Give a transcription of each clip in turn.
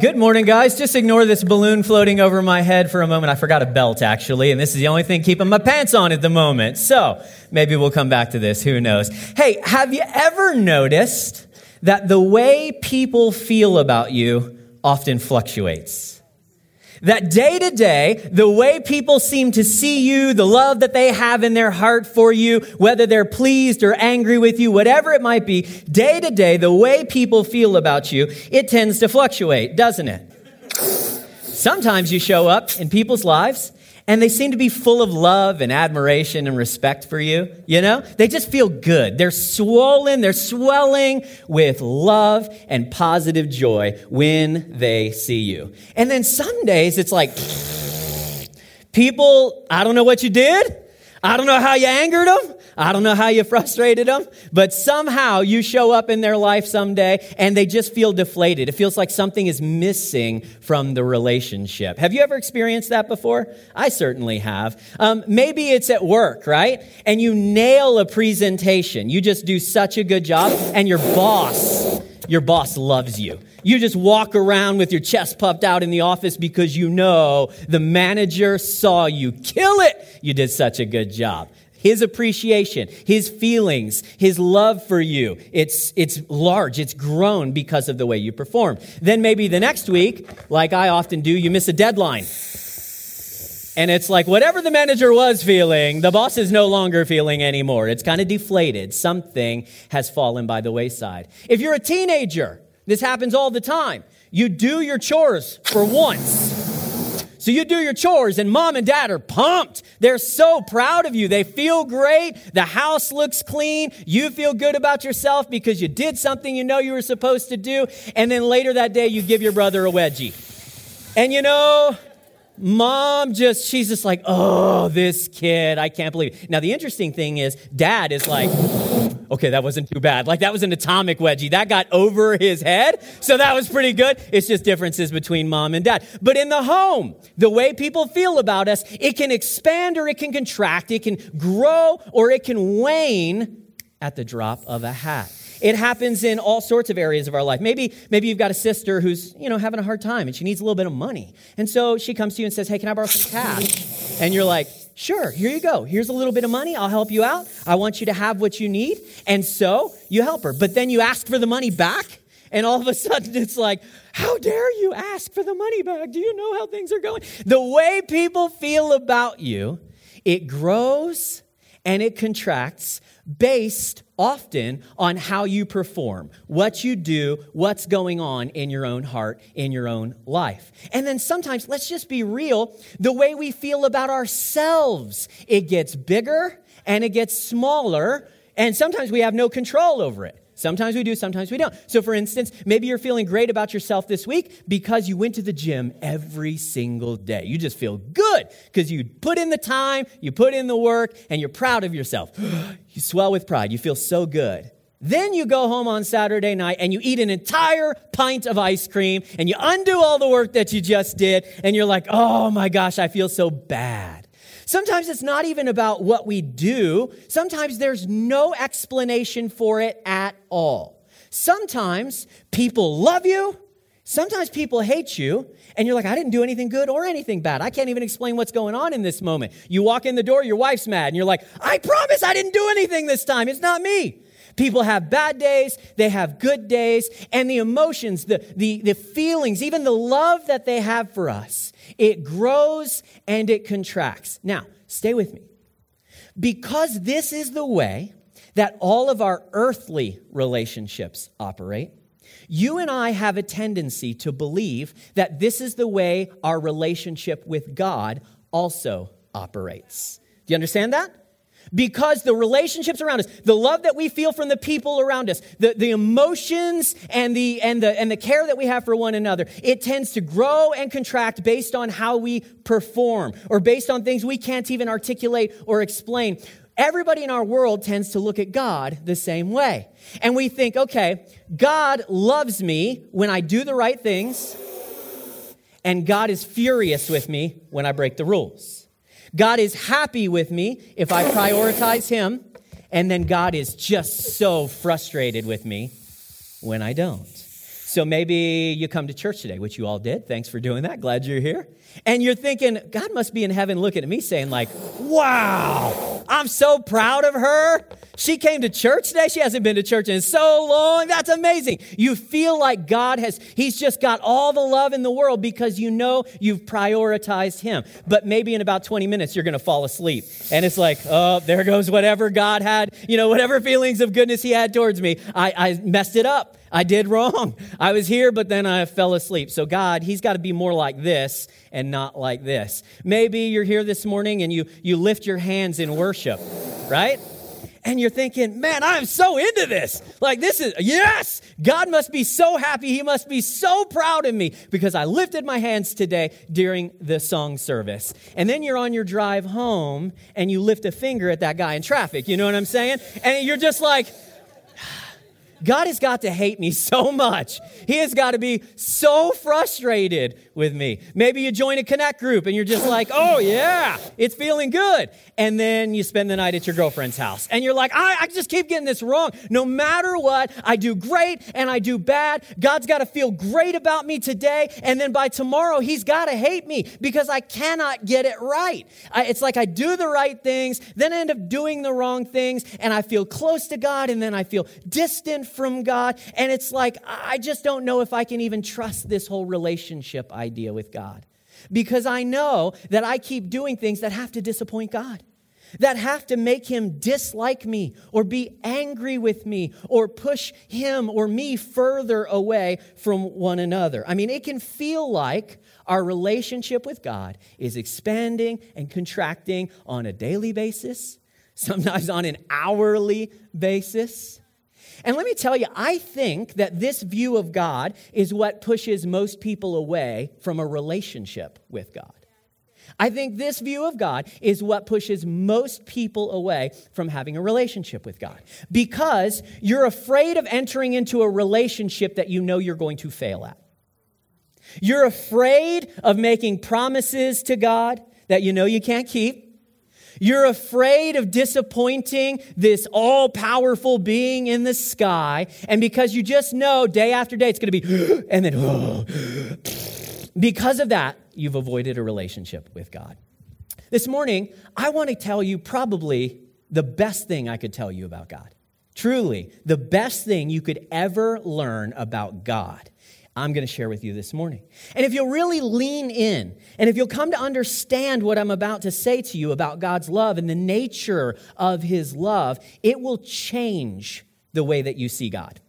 Good morning, guys. Just ignore this balloon floating over my head for a moment. I forgot a belt, actually, and this is the only thing keeping my pants on at the moment. So maybe we'll come back to this. Who knows? Hey, have you ever noticed that the way people feel about you often fluctuates? That day to day, the way people seem to see you, the love that they have in their heart for you, whether they're pleased or angry with you, whatever it might be, day to day, the way people feel about you, it tends to fluctuate, doesn't it? Sometimes you show up in people's lives and they seem to be full of love and admiration and respect for you. You know, they just feel good. They're swollen, they're swelling with love and positive joy when they see you. And then some days it's like, people, I don't know what you did. I don't know how you angered them. I don't know how you frustrated them, but somehow you show up in their life someday and they just feel deflated. It feels like something is missing from the relationship. Have you ever experienced that before? I certainly have. Um, maybe it's at work, right? And you nail a presentation. You just do such a good job, and your boss, your boss loves you. You just walk around with your chest puffed out in the office because you know the manager saw you kill it. You did such a good job his appreciation, his feelings, his love for you. It's, it's large, it's grown because of the way you perform. Then maybe the next week, like I often do, you miss a deadline. And it's like whatever the manager was feeling, the boss is no longer feeling anymore. It's kind of deflated. Something has fallen by the wayside. If you're a teenager, this happens all the time. You do your chores for once so you do your chores and mom and dad are pumped. They're so proud of you. They feel great. The house looks clean. You feel good about yourself because you did something you know you were supposed to do. And then later that day, you give your brother a wedgie. And you know, mom just, she's just like, oh, this kid, I can't believe it. Now, the interesting thing is, dad is like, okay, that wasn't too bad. Like, that was an atomic wedgie. That got over his head. So that was pretty good. It's just differences between mom and dad. But in the home, the way people feel about us, it can expand or it can contract. It can grow or it can wane at the drop of a hat. It happens in all sorts of areas of our life. Maybe, maybe you've got a sister who's, you know, having a hard time and she needs a little bit of money. And so she comes to you and says, Hey, can I borrow some cash? And you're like, Sure, here you go. Here's a little bit of money. I'll help you out. I want you to have what you need. And so you help her. But then you ask for the money back. And all of a sudden, it's like, how dare you ask for the money back? Do you know how things are going? The way people feel about you, it grows and it contracts based often on how you perform, what you do, what's going on in your own heart, in your own life. And then sometimes, let's just be real, the way we feel about ourselves, it gets bigger and it gets smaller, and sometimes we have no control over it. Sometimes we do, sometimes we don't. So, for instance, maybe you're feeling great about yourself this week because you went to the gym every single day. You just feel good because you put in the time, you put in the work, and you're proud of yourself. you swell with pride. You feel so good. Then you go home on Saturday night and you eat an entire pint of ice cream and you undo all the work that you just did, and you're like, oh my gosh, I feel so bad. Sometimes it's not even about what we do. Sometimes there's no explanation for it at all. Sometimes people love you. Sometimes people hate you. And you're like, I didn't do anything good or anything bad. I can't even explain what's going on in this moment. You walk in the door, your wife's mad, and you're like, I promise I didn't do anything this time. It's not me. People have bad days, they have good days, and the emotions, the, the, the feelings, even the love that they have for us it grows and it contracts. Now, stay with me. Because this is the way that all of our earthly relationships operate, you and I have a tendency to believe that this is the way our relationship with God also operates. Do you understand that? Because the relationships around us, the love that we feel from the people around us, the, the emotions and the, and, the, and the care that we have for one another, it tends to grow and contract based on how we perform or based on things we can't even articulate or explain. Everybody in our world tends to look at God the same way. And we think, okay, God loves me when I do the right things, and God is furious with me when I break the rules. God is happy with me if I prioritize Him, and then God is just so frustrated with me when I don't. So maybe you come to church today, which you all did. Thanks for doing that. Glad you're here. And you're thinking, God must be in heaven looking at me saying, like, wow, I'm so proud of her. She came to church today. She hasn't been to church in so long. That's amazing. You feel like God has, He's just got all the love in the world because you know you've prioritized Him. But maybe in about 20 minutes, you're going to fall asleep. And it's like, oh, there goes whatever God had, you know, whatever feelings of goodness He had towards me. I, I messed it up. I did wrong. I was here, but then I fell asleep. So, God, He's got to be more like this and not like this. Maybe you're here this morning and you, you lift your hands in worship, right? and you're thinking, man, I'm so into this. Like, this is, yes, God must be so happy. He must be so proud of me because I lifted my hands today during the song service. And then you're on your drive home and you lift a finger at that guy in traffic. You know what I'm saying? And you're just like, God has got to hate me so much. He has got to be so frustrated with me. Maybe you join a connect group and you're just like, oh, yeah, it's feeling good. And then you spend the night at your girlfriend's house and you're like, I, I just keep getting this wrong. No matter what, I do great and I do bad. God's got to feel great about me today. And then by tomorrow, He's got to hate me because I cannot get it right. I, it's like I do the right things, then I end up doing the wrong things, and I feel close to God, and then I feel distant from God. And it's like, I just don't know if I can even trust this whole relationship idea with God. Because I know that I keep doing things that have to disappoint God, that have to make him dislike me or be angry with me or push him or me further away from one another. I mean, it can feel like our relationship with God is expanding and contracting on a daily basis, sometimes on an hourly basis. And let me tell you, I think that this view of God is what pushes most people away from a relationship with God. I think this view of God is what pushes most people away from having a relationship with God because you're afraid of entering into a relationship that you know you're going to fail at. You're afraid of making promises to God that you know you can't keep. You're afraid of disappointing this all powerful being in the sky. And because you just know day after day it's going to be, and then, because of that, you've avoided a relationship with God. This morning, I want to tell you probably the best thing I could tell you about God. Truly, the best thing you could ever learn about God I'm going to share with you this morning. And if you'll really lean in, and if you'll come to understand what I'm about to say to you about God's love and the nature of His love, it will change the way that you see God.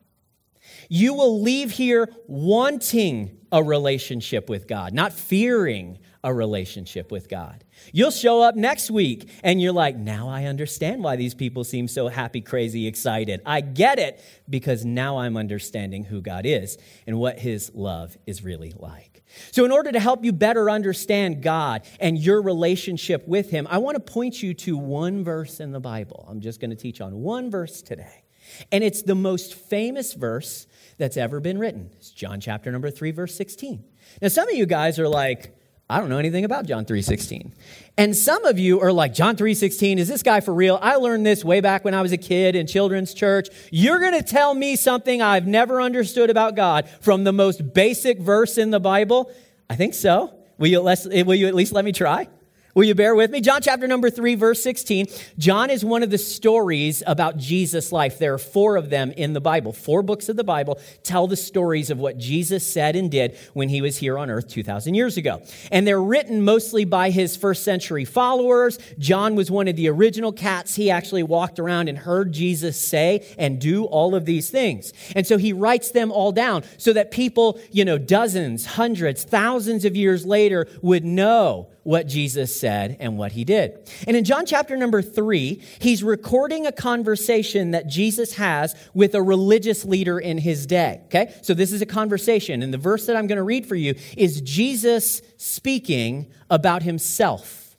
You will leave here wanting a relationship with God, not fearing a relationship with God. You'll show up next week and you're like, now I understand why these people seem so happy, crazy, excited. I get it because now I'm understanding who God is and what his love is really like. So, in order to help you better understand God and your relationship with him, I want to point you to one verse in the Bible. I'm just going to teach on one verse today. And it's the most famous verse that's ever been written. It's John chapter number 3 verse 16. Now some of you guys are like, I don't know anything about John 3:16. And some of you are like, John 3:16, is this guy for real? I learned this way back when I was a kid in children's church. You're going to tell me something I've never understood about God from the most basic verse in the Bible? I think so. Will you, will you at least let me try? Will you bear with me? John chapter number 3, verse 16. John is one of the stories about Jesus' life. There are four of them in the Bible. Four books of the Bible tell the stories of what Jesus said and did when he was here on earth 2,000 years ago. And they're written mostly by his first century followers. John was one of the original cats. He actually walked around and heard Jesus say and do all of these things. And so he writes them all down so that people, you know, dozens, hundreds, thousands of years later would know what Jesus said and what he did. And in John chapter number three, he's recording a conversation that Jesus has with a religious leader in his day. Okay? So this is a conversation. And the verse that I'm going to read for you is Jesus speaking about himself.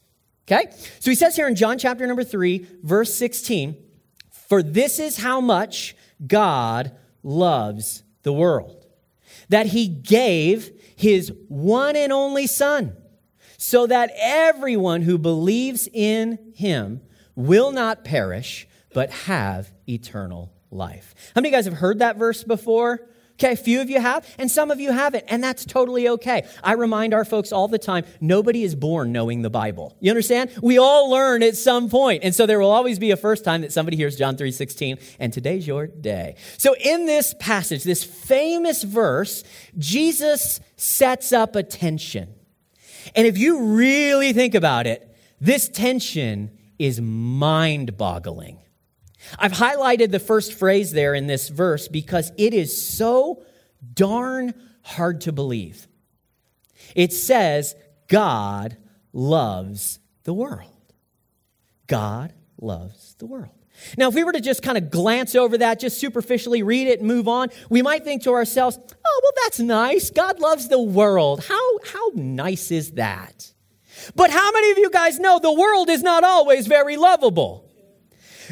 Okay? So he says here in John chapter number three, verse 16, For this is how much God loves the world, that he gave his one and only Son so that everyone who believes in him will not perish, but have eternal life. How many of you guys have heard that verse before? Okay, a few of you have, and some of you haven't, and that's totally okay. I remind our folks all the time nobody is born knowing the Bible. You understand? We all learn at some point, and so there will always be a first time that somebody hears John 3:16, and today's your day. So in this passage, this famous verse, Jesus sets up a tension. And if you really think about it, this tension is mind boggling. I've highlighted the first phrase there in this verse because it is so darn hard to believe. It says, God loves the world. God loves the world. Now, if we were to just kind of glance over that, just superficially read it and move on, we might think to ourselves, oh, well, that's nice. God loves the world. How, how nice is that? But how many of you guys know the world is not always very lovable?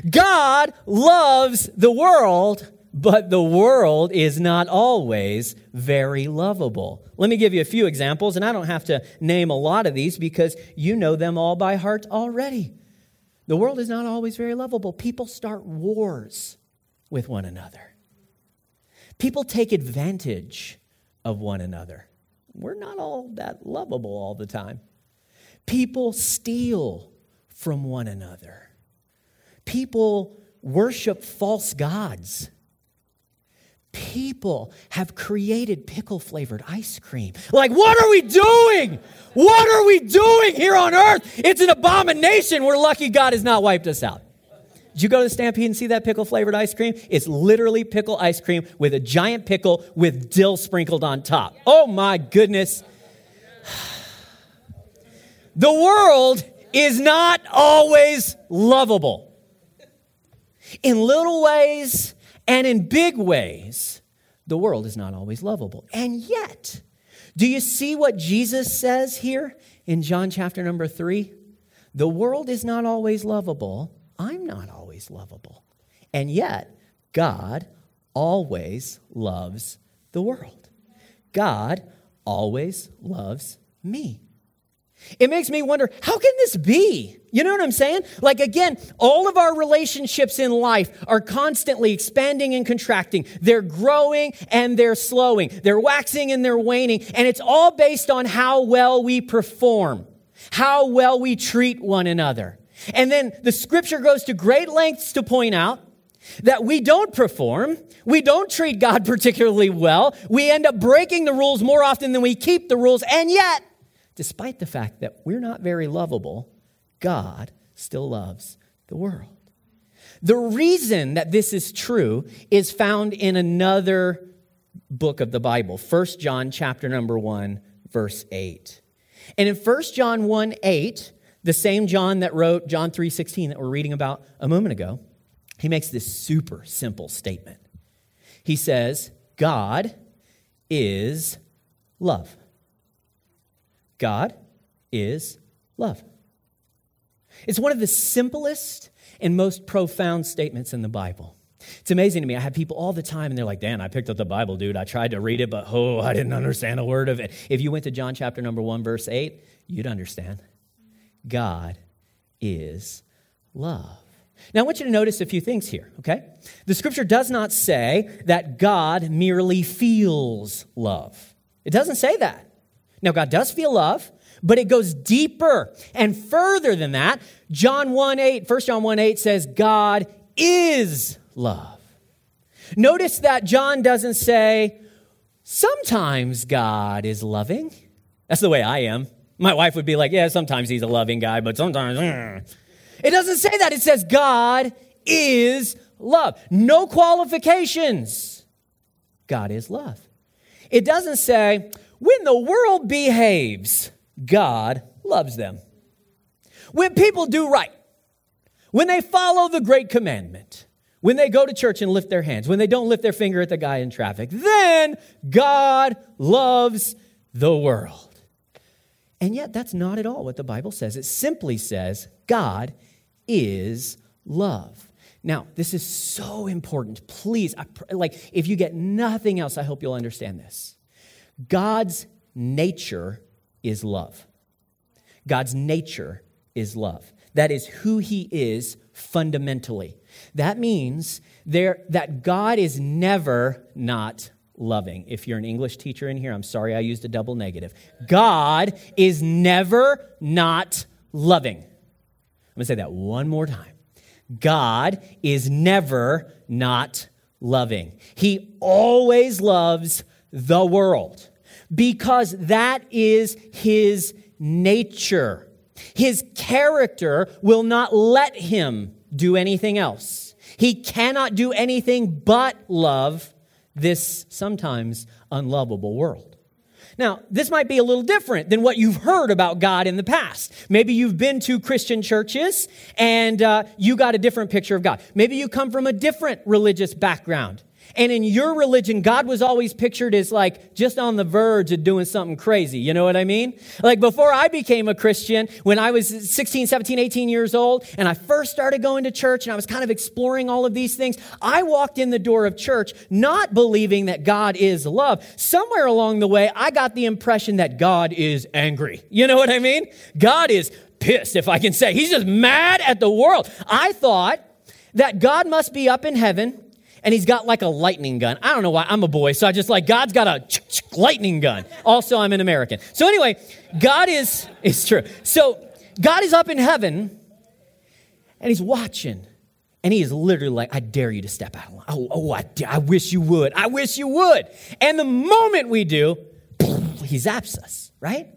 God loves the world, but the world is not always very lovable. Let me give you a few examples, and I don't have to name a lot of these because you know them all by heart already. The world is not always very lovable. People start wars with one another, people take advantage of one another. We're not all that lovable all the time. People steal from one another. People worship false gods. People have created pickle flavored ice cream. Like, what are we doing? What are we doing here on earth? It's an abomination. We're lucky God has not wiped us out. Did you go to the Stampede and see that pickle flavored ice cream? It's literally pickle ice cream with a giant pickle with dill sprinkled on top. Oh my goodness. The world is not always lovable in little ways and in big ways, the world is not always lovable. And yet, do you see what Jesus says here in John chapter number three? The world is not always lovable. I'm not always lovable. And yet, God always loves the world. God always loves me. It makes me wonder how can this be? You know what I'm saying? Like, again, all of our relationships in life are constantly expanding and contracting. They're growing and they're slowing. They're waxing and they're waning. And it's all based on how well we perform, how well we treat one another. And then the scripture goes to great lengths to point out that we don't perform, we don't treat God particularly well, we end up breaking the rules more often than we keep the rules, and yet, despite the fact that we're not very lovable, God still loves the world. The reason that this is true is found in another book of the Bible, 1 John chapter number 1, verse 8. And in 1 John 1 8, the same John that wrote John 3 16 that we're reading about a moment ago, he makes this super simple statement. He says, God is love. God is love. It's one of the simplest and most profound statements in the Bible. It's amazing to me. I have people all the time and they're like, Dan, I picked up the Bible, dude. I tried to read it, but oh, I didn't understand a word of it. If you went to John chapter number one, verse eight, you'd understand. God is love. Now, I want you to notice a few things here, okay? The scripture does not say that God merely feels love, it doesn't say that. Now, God does feel love, but it goes deeper and further than that. John 1 8, 1 John 1 8 says, God is love. Notice that John doesn't say, sometimes God is loving. That's the way I am. My wife would be like, yeah, sometimes he's a loving guy, but sometimes. Mm. It doesn't say that. It says God is love. No qualifications. God is love. It doesn't say, when the world behaves, God loves them. When people do right, when they follow the great commandment, when they go to church and lift their hands, when they don't lift their finger at the guy in traffic, then God loves the world. And yet, that's not at all what the Bible says. It simply says God is love. Now, this is so important. Please, like, if you get nothing else, I hope you'll understand this. God's nature is love. God's nature is love. That is who he is fundamentally. That means there that God is never not loving. If you're an English teacher in here, I'm sorry I used a double negative. God is never not loving. I'm going to say that one more time. God is never not loving. He always loves the world because that is his nature. His character will not let him do anything else. He cannot do anything but love this sometimes unlovable world. Now, this might be a little different than what you've heard about God in the past. Maybe you've been to Christian churches and uh, you got a different picture of God. Maybe you come from a different religious background. And in your religion, God was always pictured as like just on the verge of doing something crazy. You know what I mean? Like before I became a Christian, when I was 16, 17, 18 years old, and I first started going to church and I was kind of exploring all of these things, I walked in the door of church not believing that God is love. Somewhere along the way, I got the impression that God is angry. You know what I mean? God is pissed, if I can say. He's just mad at the world. I thought that God must be up in heaven and he's got like a lightning gun. I don't know why. I'm a boy, so I just like, God's got a lightning gun. Also, I'm an American. So, anyway, God is, it's true. So, God is up in heaven and he's watching. And he is literally like, I dare you to step out of line. Oh, oh I, I wish you would. I wish you would. And the moment we do, he zaps us, right?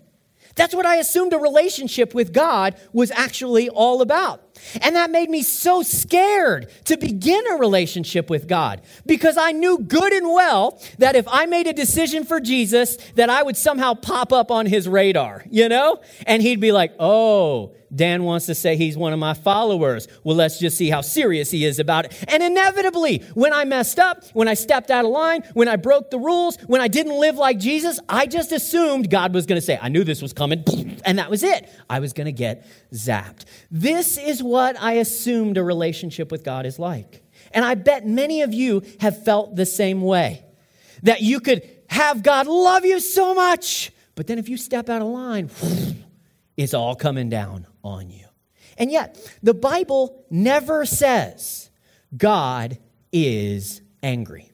That's what I assumed a relationship with God was actually all about. And that made me so scared to begin a relationship with God because I knew good and well that if I made a decision for Jesus, that I would somehow pop up on his radar, you know? And he'd be like, oh, Dan wants to say he's one of my followers. Well, let's just see how serious he is about it. And inevitably, when I messed up, when I stepped out of line, when I broke the rules, when I didn't live like Jesus, I just assumed God was going to say, I knew this was coming, and that was it. I was going to get zapped. This is what I assumed a relationship with God is like. And I bet many of you have felt the same way that you could have God love you so much, but then if you step out of line, it's all coming down on you. And yet, the Bible never says God is angry.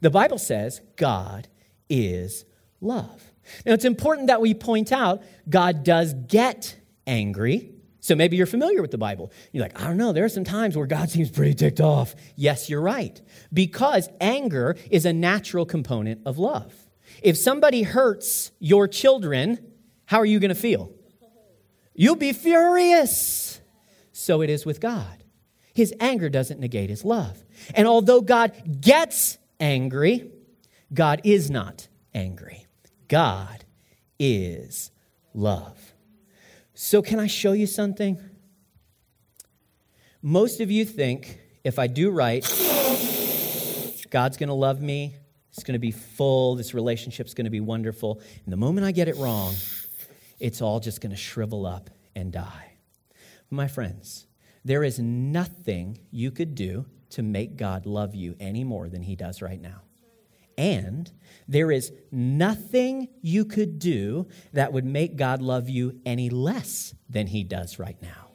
The Bible says God is love. Now, it's important that we point out God does get angry. So maybe you're familiar with the Bible. You're like, I don't know, there are some times where God seems pretty ticked off. Yes, you're right. Because anger is a natural component of love. If somebody hurts your children, how are you going to feel? You'll be furious. So it is with God. His anger doesn't negate his love. And although God gets angry, God is not angry. God is love. So, can I show you something? Most of you think if I do right, God's going to love me. It's going to be full. This relationship's going to be wonderful. And the moment I get it wrong, it's all just going to shrivel up and die. My friends, there is nothing you could do to make God love you any more than he does right now. And there is nothing you could do that would make God love you any less than he does right now.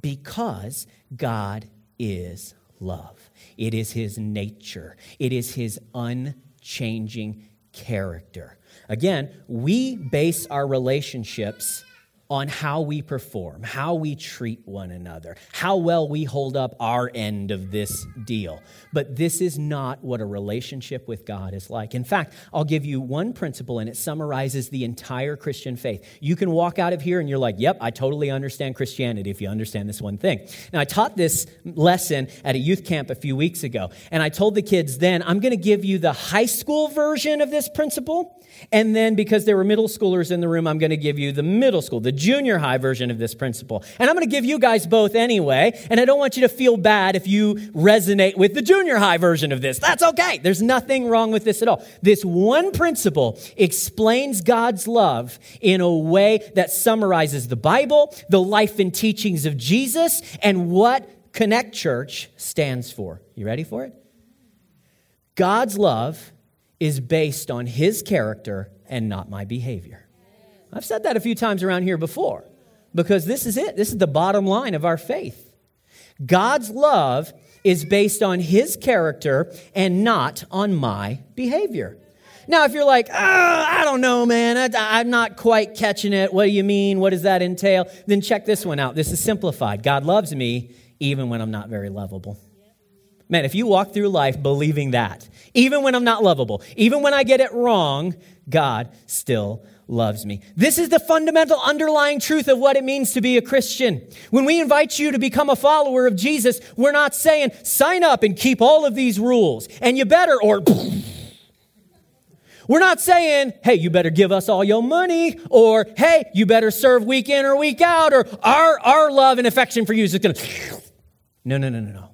Because God is love. It is his nature, it is his unchanging character. Again, we base our relationships on how we perform, how we treat one another, how well we hold up our end of this deal. But this is not what a relationship with God is like. In fact, I'll give you one principle and it summarizes the entire Christian faith. You can walk out of here and you're like, yep, I totally understand Christianity if you understand this one thing. Now, I taught this lesson at a youth camp a few weeks ago, and I told the kids then, I'm going to give you the high school version of this principle. And then, because there were middle schoolers in the room, I'm going to give you the middle school, the junior high version of this principle. And I'm going to give you guys both anyway. And I don't want you to feel bad if you resonate with the junior high version of this. That's okay. There's nothing wrong with this at all. This one principle explains God's love in a way that summarizes the Bible, the life and teachings of Jesus, and what Connect Church stands for. You ready for it? God's love is based on his character and not my behavior. I've said that a few times around here before because this is it. This is the bottom line of our faith. God's love is based on his character and not on my behavior. Now, if you're like, I don't know, man, I, am not quite catching it. What do you mean? What does that entail? Then check this one out. This is simplified. God loves me even when I'm not very lovable. Man, if you walk through life believing that, even when I'm not lovable, even when I get it wrong, God still loves me. This is the fundamental underlying truth of what it means to be a Christian. When we invite you to become a follower of Jesus, we're not saying, sign up and keep all of these rules, and you better, or we're not saying, hey, you better give us all your money, or hey, you better serve week in or week out, or our, our love and affection for you is just gonna. No, no, no, no, no.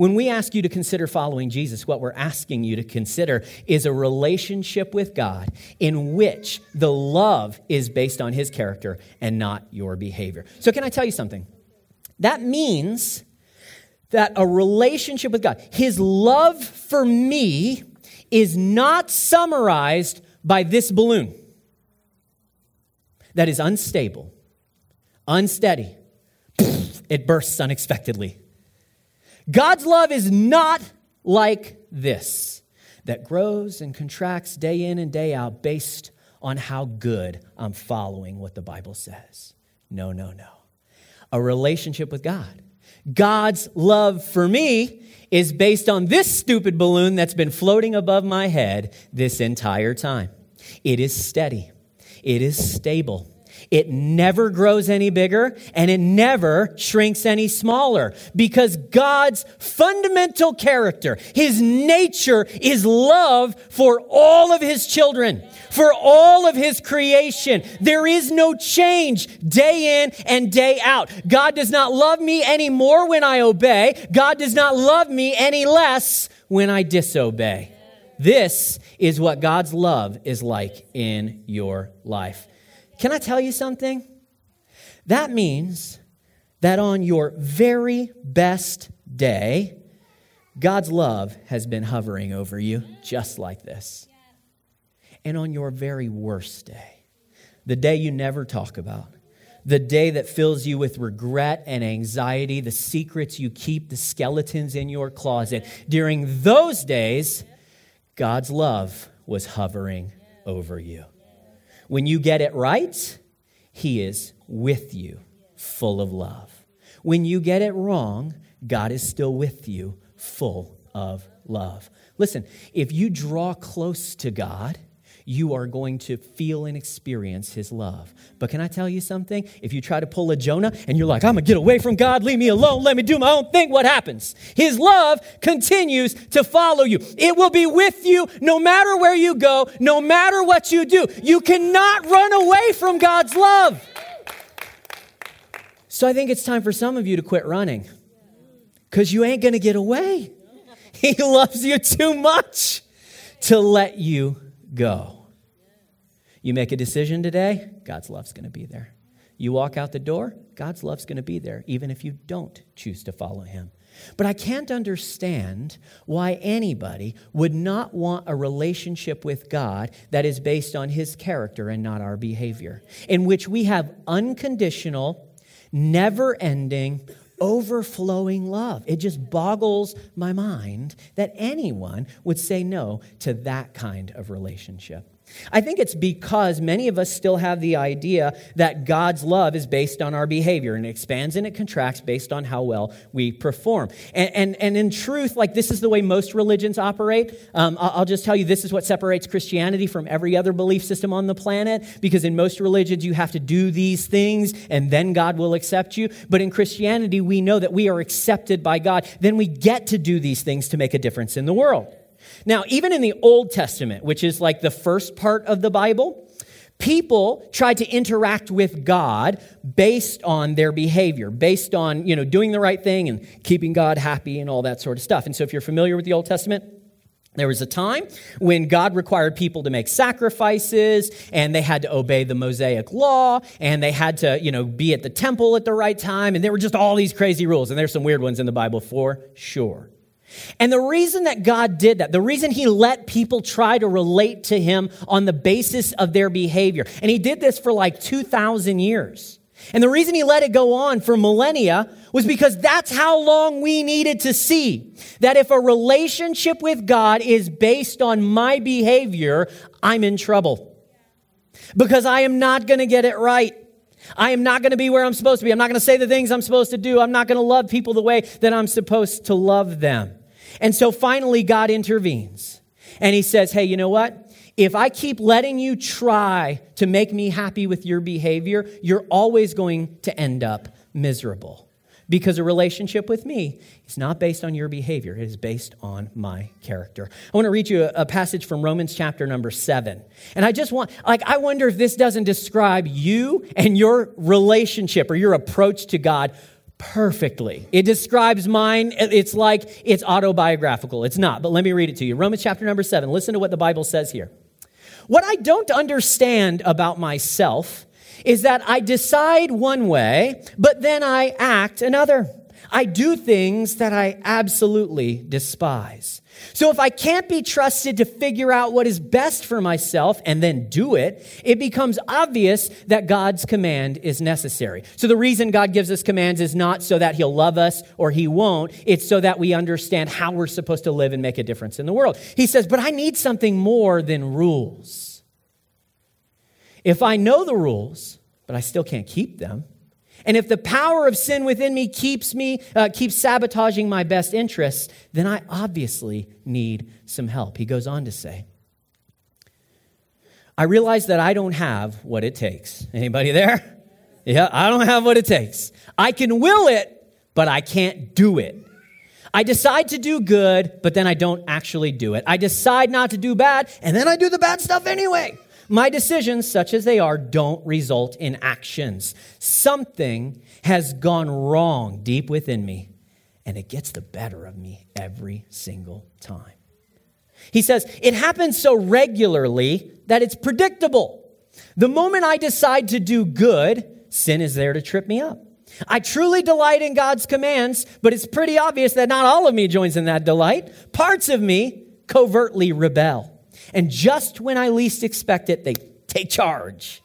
When we ask you to consider following Jesus, what we're asking you to consider is a relationship with God in which the love is based on his character and not your behavior. So, can I tell you something? That means that a relationship with God, his love for me, is not summarized by this balloon that is unstable, unsteady. It bursts unexpectedly. God's love is not like this that grows and contracts day in and day out based on how good I'm following what the Bible says. No, no, no. A relationship with God. God's love for me is based on this stupid balloon that's been floating above my head this entire time. It is steady, it is stable. It never grows any bigger and it never shrinks any smaller because God's fundamental character, His nature is love for all of His children, for all of His creation. There is no change day in and day out. God does not love me any more when I obey. God does not love me any less when I disobey. This is what God's love is like in your life. Can I tell you something? That means that on your very best day, God's love has been hovering over you just like this. And on your very worst day, the day you never talk about, the day that fills you with regret and anxiety, the secrets you keep, the skeletons in your closet, during those days, God's love was hovering over you. When you get it right, He is with you, full of love. When you get it wrong, God is still with you, full of love. Listen, if you draw close to God, you are going to feel and experience his love. But can I tell you something? If you try to pull a Jonah and you're like, I'm gonna get away from God, leave me alone, let me do my own thing, what happens? His love continues to follow you. It will be with you no matter where you go, no matter what you do. You cannot run away from God's love. So I think it's time for some of you to quit running because you ain't gonna get away. He loves you too much to let you go. You make a decision today, God's love's going to be there. You walk out the door, God's love's going to be there, even if you don't choose to follow Him. But I can't understand why anybody would not want a relationship with God that is based on His character and not our behavior, in which we have unconditional, never ending, overflowing love. It just boggles my mind that anyone would say no to that kind of relationship. I think it's because many of us still have the idea that God's love is based on our behavior and it expands and it contracts based on how well we perform. And, and, and in truth, like this is the way most religions operate. Um, I'll just tell you this is what separates Christianity from every other belief system on the planet because in most religions you have to do these things and then God will accept you. But in Christianity, we know that we are accepted by God. Then we get to do these things to make a difference in the world. Now, even in the Old Testament, which is like the first part of the Bible, people tried to interact with God based on their behavior, based on, you know, doing the right thing and keeping God happy and all that sort of stuff. And so if you're familiar with the Old Testament, there was a time when God required people to make sacrifices and they had to obey the Mosaic law and they had to, you know, be at the temple at the right time and there were just all these crazy rules and there's some weird ones in the Bible for sure. And the reason that God did that, the reason He let people try to relate to Him on the basis of their behavior, and He did this for like 2,000 years. And the reason he let it go on for millennia was because that's how long we needed to see that if a relationship with God is based on my behavior, I'm in trouble. Because I am not going to get it right. I am not going to be where I'm supposed to be. I'm not going to say the things I'm supposed to do. I'm not going to love people the way that I'm supposed to love them. And so finally, God intervenes and he says, Hey, you know what? If I keep letting you try to make me happy with your behavior, you're always going to end up miserable. Because a relationship with me is not based on your behavior, it is based on my character. I want to read you a, a, passage from Romans chapter number seven. And I just want, like, I wonder if this doesn't describe you and your relationship or your approach to God perfectly. It describes mine. It's like it's autobiographical. It's not, but let me read it to you. Romans chapter number seven. Listen to what the Bible says here. What I don't understand about myself is that I decide one way, but then I act another. I do things that I absolutely despise. So if I can't be trusted to figure out what is best for myself and then do it, it becomes obvious that God's command is necessary. So the reason God gives us commands is not so that he'll love us or he won't. It's so that we understand how we're supposed to live and make a difference in the world. He says, but I need something more than rules. If I know the rules, but I still can't keep them, and if the power of sin within me keeps me uh, keeps sabotaging my best interests, then I obviously need some help. He goes on to say, I realize that I don't have what it takes. Anybody there? Yeah, I don't have what it takes. I can will it, but I can't do it. I decide to do good, but then I don't actually do it. I decide not to do bad, and then I do the bad stuff anyway. My decisions, such as they are, don't result in actions. Something has gone wrong deep within me, and it gets the better of me every single time. He says, It happens so regularly that it's predictable. The moment I decide to do good, sin is there to trip me up. I truly delight in God's commands, but it's pretty obvious that not all of me joins in that delight. Parts of me covertly rebel. And just when I least expect it, they take charge.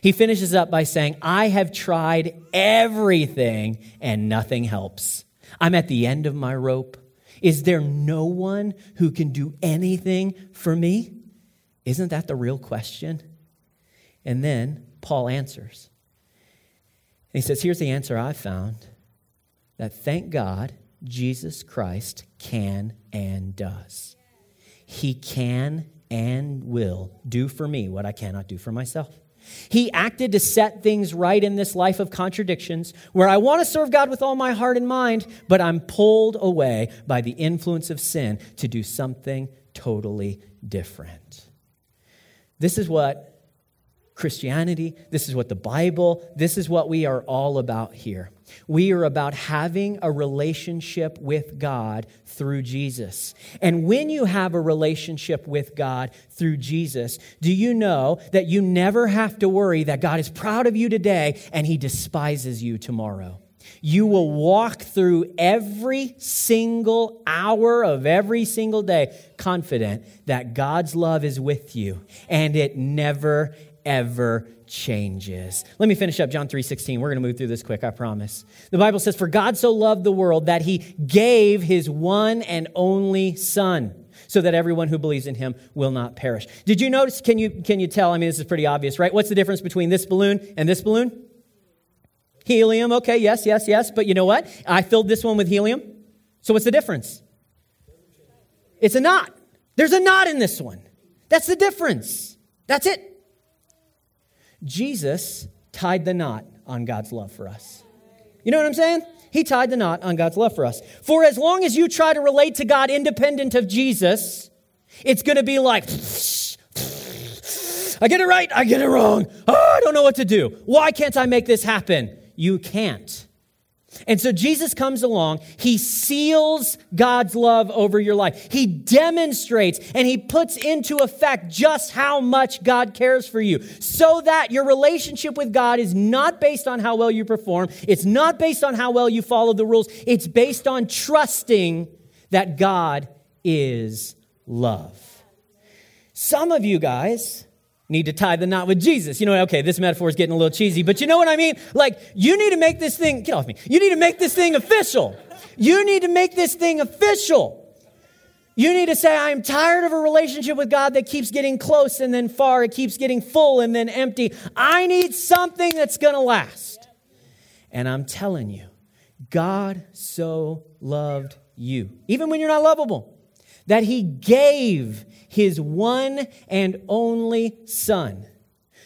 He finishes up by saying, I have tried everything and nothing helps. I'm at the end of my rope. Is there no one who can do anything for me? Isn't that the real question? And then Paul answers. he says, Here's the answer I found that thank God Jesus Christ can and does. He can and will do for me what I cannot do for myself. He acted to set things right in this life of contradictions where I want to serve God with all my heart and mind, but I'm pulled away by the influence of sin to do something totally different. This is what Christianity, this is what the Bible, this is what we are all about here. We are about having a relationship with God through Jesus. And when you have a relationship with God through Jesus, do you know that you never have to worry that God is proud of you today and he despises you tomorrow? You will walk through every single hour of every single day confident that God's love is with you and it never, ever changes. Let me finish up John 3:16. We're going to move through this quick, I promise. The Bible says for God so loved the world that he gave his one and only son so that everyone who believes in him will not perish. Did you notice can you can you tell? I mean this is pretty obvious, right? What's the difference between this balloon and this balloon? Helium. Okay, yes, yes, yes, but you know what? I filled this one with helium. So what's the difference? It's a knot. There's a knot in this one. That's the difference. That's it. Jesus tied the knot on God's love for us. You know what I'm saying? He tied the knot on God's love for us. For as long as you try to relate to God independent of Jesus, it's going to be like, I get it right, I get it wrong. Oh, I don't know what to do. Why can't I make this happen? You can't. And so Jesus comes along, he seals God's love over your life. He demonstrates and he puts into effect just how much God cares for you so that your relationship with God is not based on how well you perform, it's not based on how well you follow the rules, it's based on trusting that God is love. Some of you guys need to tie the knot with Jesus. You know, okay, this metaphor is getting a little cheesy, but you know what I mean? Like, you need to make this thing, get off me. You need to make this thing official. You need to make this thing official. You need to say, I am tired of a relationship with God that keeps getting close and then far. It keeps getting full and then empty. I need something that's going to last. And I'm telling you, God so loved you, even when you're not lovable, that He gave His one and only Son,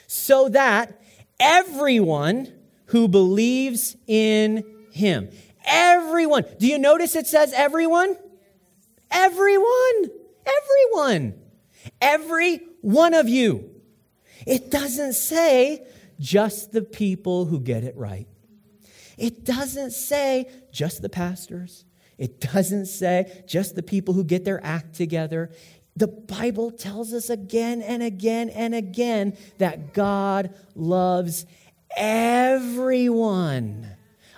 so that everyone who believes in Him, everyone, do you notice it says everyone? Everyone, everyone, every one of you. It doesn't say just the people who get it right. It doesn't say just the pastors. It doesn't say just the people who get their act together. The Bible tells us again and again and again that God loves everyone.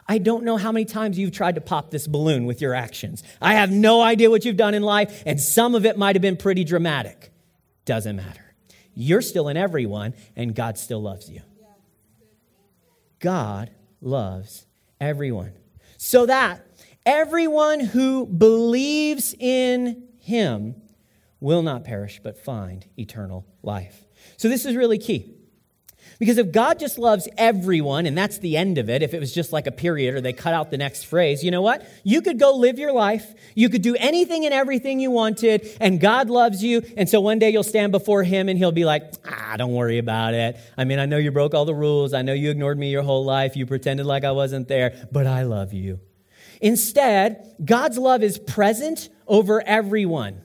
I don't know how many times you've tried to pop this balloon with your actions. I have no idea what you've done in life, and some of it might have been pretty dramatic. Doesn't matter. You're still in everyone, and God still loves you. God loves everyone. So that everyone who believes in him will not perish, but find eternal life. So, this is really key. Because if God just loves everyone, and that's the end of it, if it was just like a period or they cut out the next phrase, you know what? You could go live your life. You could do anything and everything you wanted, and God loves you. And so one day you'll stand before Him and He'll be like, ah, don't worry about it. I mean, I know you broke all the rules. I know you ignored me your whole life. You pretended like I wasn't there, but I love you. Instead, God's love is present over everyone.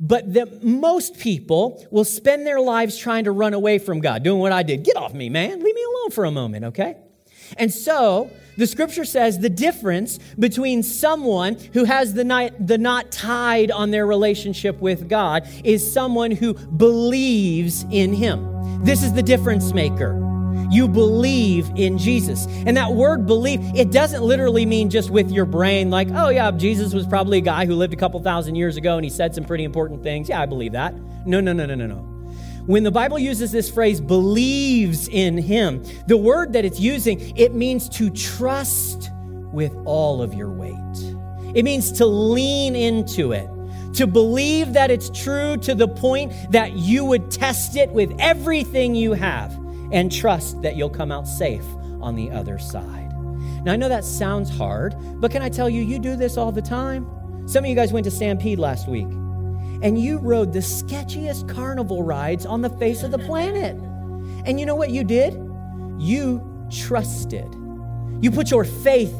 But that most people will spend their lives trying to run away from God, doing what I did. Get off me, man. Leave me alone for a moment, okay? And so, the scripture says the difference between someone who has the knot, the knot tied on their relationship with God is someone who believes in Him. This is the difference maker. You believe in Jesus. And that word believe, it doesn't literally mean just with your brain, like, oh, yeah, Jesus was probably a guy who lived a couple thousand years ago and he said some pretty important things. Yeah, I believe that. No, no, no, no, no, no. When the Bible uses this phrase, believes in him, the word that it's using, it means to trust with all of your weight. It means to lean into it to believe that it's true to the point that you would test it with everything you have and trust that you'll come out safe on the other side. Now, I know that sounds hard, but can I tell you, you do this all the time? Some of you guys went to Stampede last week, and you rode the sketchiest carnival rides on the face of the planet. And you know what you did? You trusted. You put your faith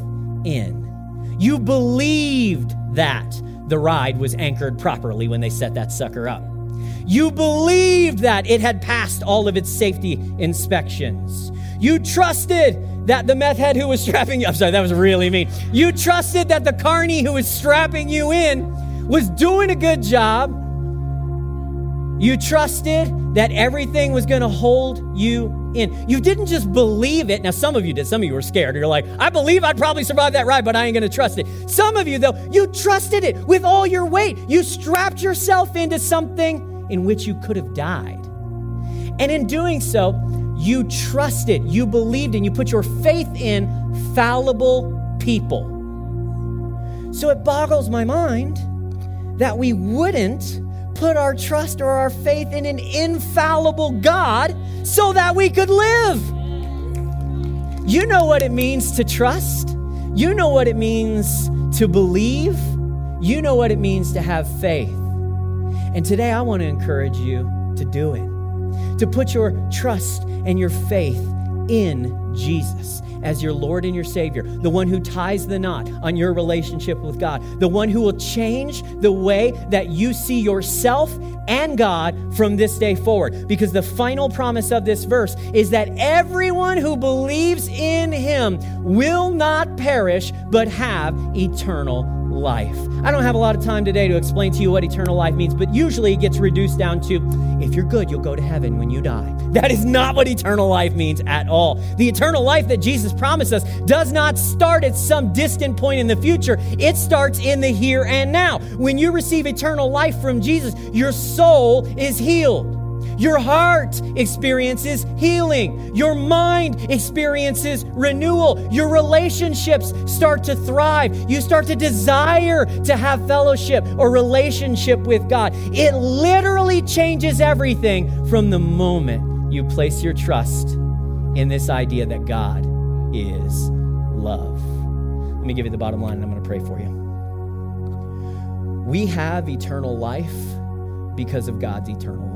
in. You believed that the ride was anchored properly when they set that sucker up. You believed that it had passed all of its safety inspections. You trusted that the meth head who was strapping you, I'm sorry, that was really mean. You trusted that the carny who was strapping you in was doing a good job. You trusted that everything was going to hold you in. You didn't just believe it. Now, some of you did. Some of you were scared. You're like, I believe I'd probably survive that ride, but I ain't going to trust it. Some of you, though, you trusted it with all your weight. You strapped yourself into something in which you could have died. And in doing so, you trusted, you believed, and you put your faith in fallible people. So it boggles my mind that we wouldn't put our trust or our faith in an infallible God so that we could live. You know what it means to trust. You know what it means to believe. You know what it means to have faith. And today I want to encourage you to do it, to put your trust and your faith in Jesus as your Lord and your Savior, the one who ties the knot on your relationship with God, the one who will change the way that you see yourself and God from this day forward. Because the final promise of this verse is that everyone who believes in Him will not perish, but have eternal life. I don't have a lot of time today to explain to you what eternal life means, but usually it gets reduced down to if you're good, you'll go to heaven when you die. That is not what eternal life means at all. The eternal life that Jesus promised us does not start at some distant point in the future, it starts in the here and now. When you receive eternal life from Jesus, your soul is healed. Your heart experiences healing. Your mind experiences renewal. Your relationships start to thrive. You start to desire to have fellowship or relationship with God. It literally changes everything from the moment you place your trust in this idea that God is love. Let me give you the bottom line and I'm going to pray for you. We have eternal life because of God's eternal.